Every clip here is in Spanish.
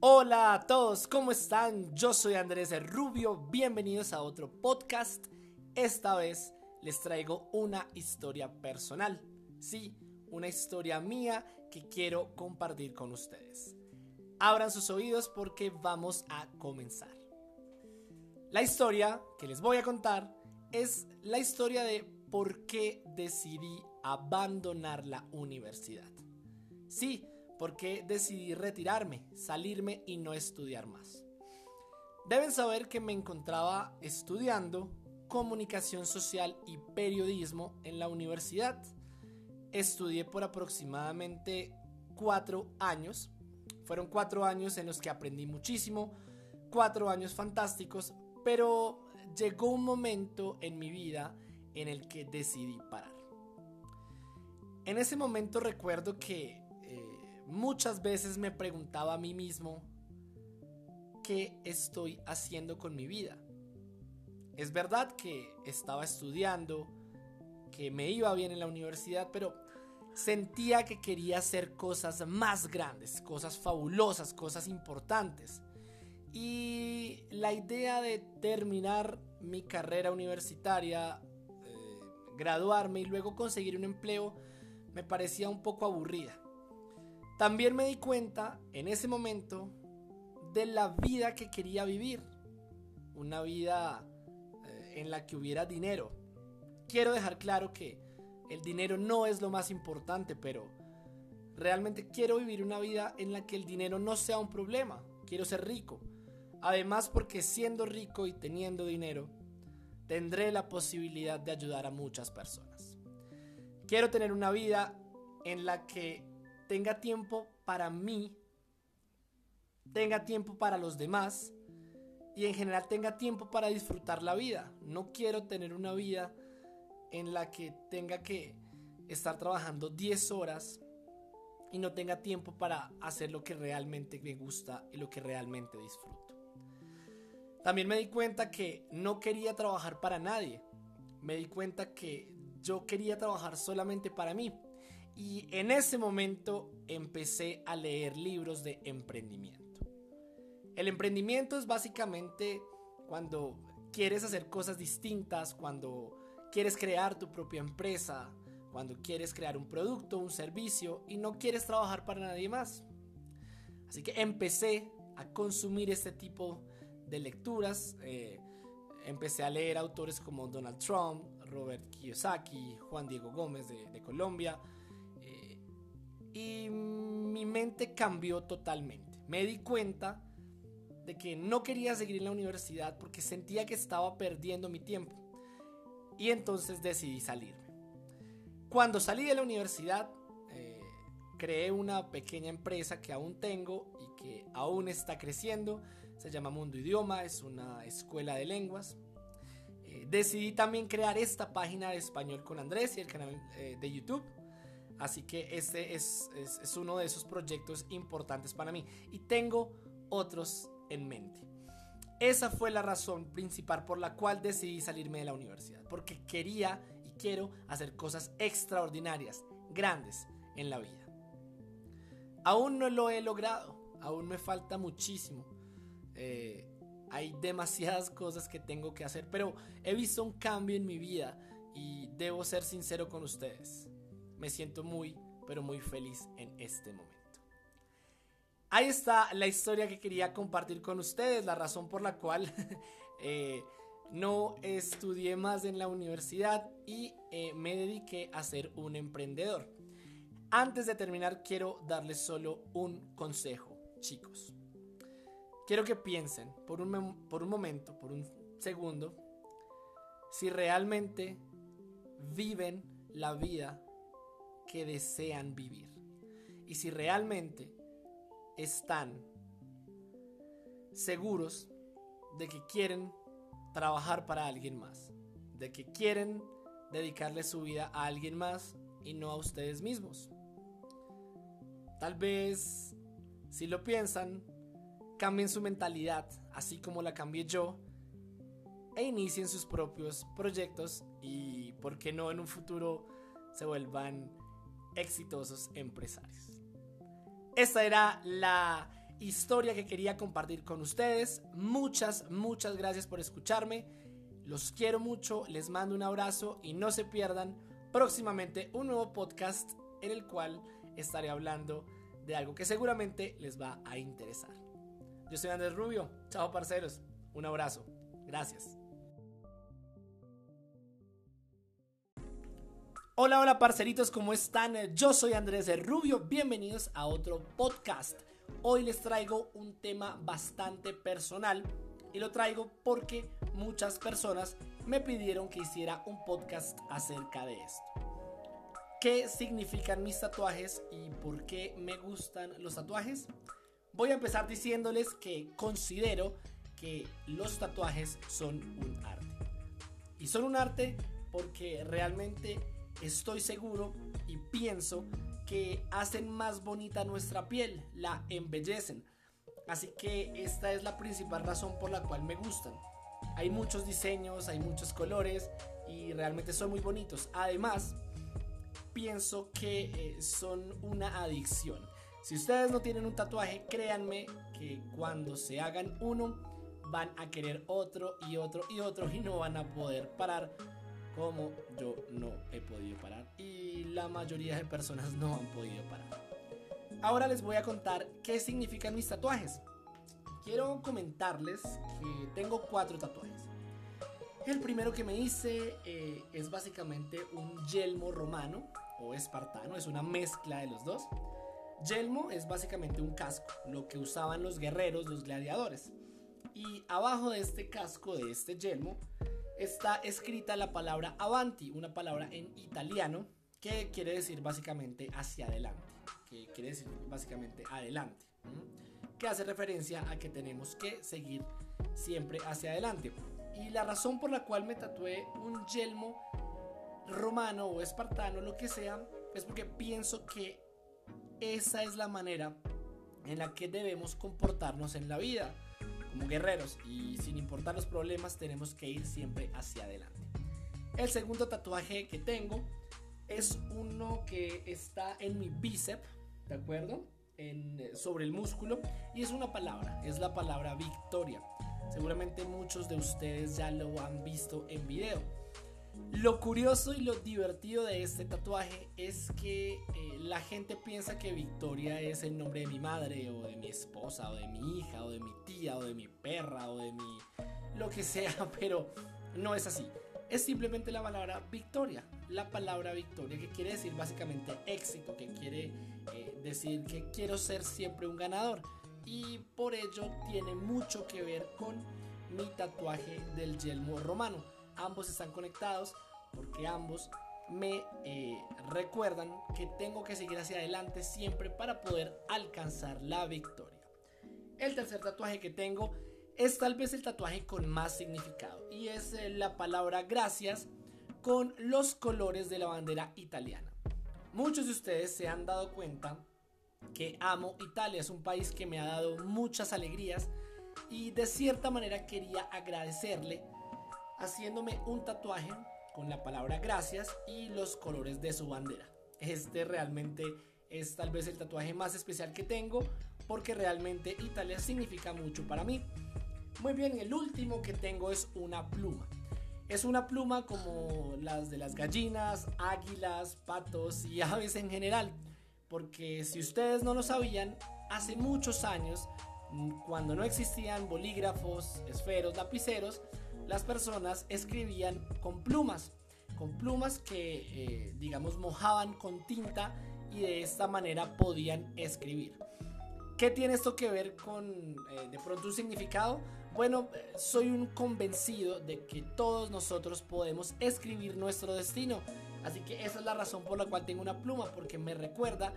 Hola a todos, ¿cómo están? Yo soy Andrés Rubio, bienvenidos a otro podcast. Esta vez les traigo una historia personal. Sí, una historia mía que quiero compartir con ustedes. Abran sus oídos porque vamos a comenzar. La historia que les voy a contar es la historia de por qué decidí abandonar la universidad. Sí, porque decidí retirarme, salirme y no estudiar más. Deben saber que me encontraba estudiando comunicación social y periodismo en la universidad. Estudié por aproximadamente cuatro años. Fueron cuatro años en los que aprendí muchísimo, cuatro años fantásticos, pero llegó un momento en mi vida en el que decidí parar. En ese momento recuerdo que muchas veces me preguntaba a mí mismo, ¿qué estoy haciendo con mi vida? Es verdad que estaba estudiando, que me iba bien en la universidad, pero sentía que quería hacer cosas más grandes, cosas fabulosas, cosas importantes. Y la idea de terminar mi carrera universitaria, eh, graduarme y luego conseguir un empleo me parecía un poco aburrida. También me di cuenta en ese momento de la vida que quería vivir. Una vida eh, en la que hubiera dinero. Quiero dejar claro que el dinero no es lo más importante, pero realmente quiero vivir una vida en la que el dinero no sea un problema. Quiero ser rico. Además porque siendo rico y teniendo dinero, tendré la posibilidad de ayudar a muchas personas. Quiero tener una vida en la que tenga tiempo para mí, tenga tiempo para los demás y en general tenga tiempo para disfrutar la vida. No quiero tener una vida en la que tenga que estar trabajando 10 horas y no tenga tiempo para hacer lo que realmente me gusta y lo que realmente disfruto. También me di cuenta que no quería trabajar para nadie. Me di cuenta que yo quería trabajar solamente para mí. Y en ese momento empecé a leer libros de emprendimiento. El emprendimiento es básicamente cuando quieres hacer cosas distintas, cuando quieres crear tu propia empresa, cuando quieres crear un producto, un servicio y no quieres trabajar para nadie más. Así que empecé a consumir este tipo de lecturas. Eh, empecé a leer autores como Donald Trump, Robert Kiyosaki, Juan Diego Gómez de Colombia, y mi mente cambió totalmente. Me di cuenta de que no quería seguir en la universidad porque sentía que estaba perdiendo mi tiempo. Y entonces decidí salirme. Cuando salí de la universidad, eh, creé una pequeña empresa que aún tengo y que aún está creciendo. Se llama Mundo Idioma, es una escuela de lenguas. Eh, decidí también crear esta página de español con Andrés y el canal eh, de YouTube. Así que este es, uno de esos proyectos importantes para mí. Y tengo otros en mente. Esa fue la razón principal por la cual decidí salirme de la universidad. Porque quería y quiero hacer cosas extraordinarias, grandes en la vida. Aún no lo he logrado. Aún me falta muchísimo. Eh, hay demasiadas cosas que tengo que hacer. Pero he visto un cambio en mi vida. Y debo ser sincero con ustedes me siento muy, pero muy feliz en este momento. Ahí está la historia que quería compartir con ustedes, la razón por la cual eh, no estudié más en la universidad y eh, me dediqué a ser un emprendedor. Antes de terminar, quiero darles solo un consejo, chicos. Quiero que piensen por un, por un momento, por un segundo, si realmente viven la vida que desean vivir. Y si realmente están seguros de que quieren trabajar para alguien más, de que quieren dedicarle su vida a alguien más y no a ustedes mismos. Tal vez, si lo piensan, cambien su mentalidad, así como la cambié yo, e inicien sus propios proyectos y, ¿por qué no en un futuro se vuelvan exitosos empresarios. Esta era la historia que quería compartir con ustedes. Muchas, muchas gracias por escucharme. Los quiero mucho, les mando un abrazo y no se pierdan próximamente un nuevo podcast en el cual estaré hablando de algo que seguramente les va a interesar. Yo soy Andrés Rubio. Chao, parceros. Un abrazo. Gracias. Hola, hola, parceritos, ¿cómo están? Yo soy Andrés Rubio. Bienvenidos a otro podcast. Hoy les traigo un tema bastante personal y lo traigo porque muchas personas me pidieron que hiciera un podcast acerca de esto. ¿Qué significan mis tatuajes y por qué me gustan los tatuajes? Voy a empezar diciéndoles que considero que los tatuajes son un arte. Y son un arte porque realmente estoy seguro y pienso que hacen más bonita nuestra piel, la embellecen. Así que esta es la principal razón por la cual me gustan. Hay muchos diseños, hay muchos colores y realmente son muy bonitos. Además, pienso que eh, son una adicción. Si ustedes no tienen un tatuaje, créanme que cuando se hagan uno, van a querer otro y otro y otro y no van a poder parar como yo no he podido parar y la mayoría de personas no han podido parar. Ahora les voy a contar qué significan mis tatuajes. Quiero comentarles que tengo cuatro tatuajes. El primero que me hice eh, es básicamente un yelmo romano o espartano, es una mezcla de los dos. Yelmo es básicamente un casco, lo que usaban los guerreros, los gladiadores. Y abajo de este casco, de este yelmo, está escrita la palabra avanti, una palabra en italiano que quiere decir básicamente hacia adelante, que quiere decir básicamente adelante, que hace referencia a que tenemos que seguir siempre hacia adelante. Y la razón por la cual me tatué un yelmo romano o espartano, lo que sea, es porque pienso que esa es la manera en la que debemos comportarnos en la vida como guerreros y sin importar los problemas tenemos que ir siempre hacia adelante. El segundo tatuaje que tengo es uno que está en mi bíceps, ¿de acuerdo? En, sobre el músculo y es una palabra, es la palabra victoria. Seguramente muchos de ustedes ya lo han visto en video. Lo curioso y lo divertido de este tatuaje es que eh, la gente piensa que Victoria es el nombre de mi madre o de mi esposa o de mi hija o de mi tía o de mi perra o de mi lo que sea, pero no es así. Es simplemente la palabra victoria, la palabra victoria que quiere decir básicamente éxito, que quiere eh, decir que quiero ser siempre un ganador. Y por ello tiene mucho que ver con mi tatuaje del yelmo romano ambos están conectados porque ambos me eh, recuerdan que tengo que seguir hacia adelante siempre para poder alcanzar la victoria. El tercer tatuaje que tengo es tal vez el tatuaje con más significado y es eh, la palabra gracias con los colores de la bandera italiana. Muchos de ustedes se han dado cuenta que amo Italia, es un país que me ha dado muchas alegrías y de cierta manera quería agradecerle haciéndome un tatuaje con la palabra gracias y los colores de su bandera. Este realmente es tal vez el tatuaje más especial que tengo porque realmente Italia significa mucho para mí. Muy bien, el último que tengo es una pluma. Es una pluma como las de las gallinas, águilas, patos y aves en general. Porque si ustedes no lo sabían, hace muchos años, cuando no existían bolígrafos, esferos, lapiceros, las personas escribían con plumas, con plumas que, eh, digamos, mojaban con tinta y de esta manera podían escribir. ¿Qué tiene esto que ver con eh, de pronto un significado? Bueno, soy un convencido de que todos nosotros podemos escribir nuestro destino. Así que esa es la razón por la cual tengo una pluma, porque me recuerda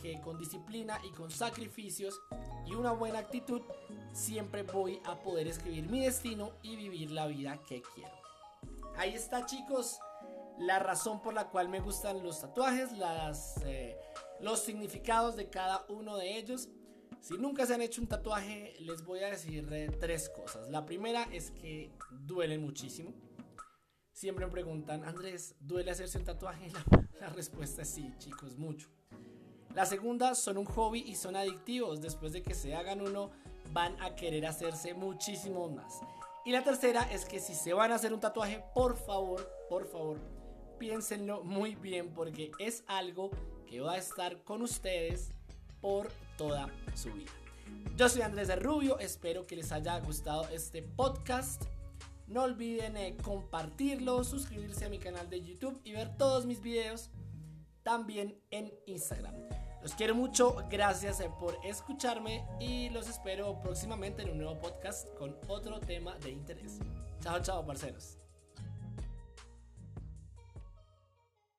que con disciplina y con sacrificios y una buena actitud siempre voy a poder escribir mi destino y vivir la vida que quiero. Ahí está chicos, la razón por la cual me gustan los tatuajes, las, eh, los significados de cada uno de ellos. Si nunca se han hecho un tatuaje, les voy a decir eh, tres cosas. La primera es que duelen muchísimo. Siempre me preguntan, Andrés, ¿duele hacerse un tatuaje? La, la respuesta es sí, chicos, mucho. La segunda son un hobby y son adictivos. Después de que se hagan uno, van a querer hacerse muchísimo más. Y la tercera es que si se van a hacer un tatuaje, por favor, por favor, piénsenlo muy bien porque es algo que va a estar con ustedes por toda su vida. Yo soy Andrés de Rubio, espero que les haya gustado este podcast. No olviden eh, compartirlo, suscribirse a mi canal de YouTube y ver todos mis videos también en Instagram. Los quiero mucho, gracias eh, por escucharme y los espero próximamente en un nuevo podcast con otro tema de interés. Chao, chao, parceros.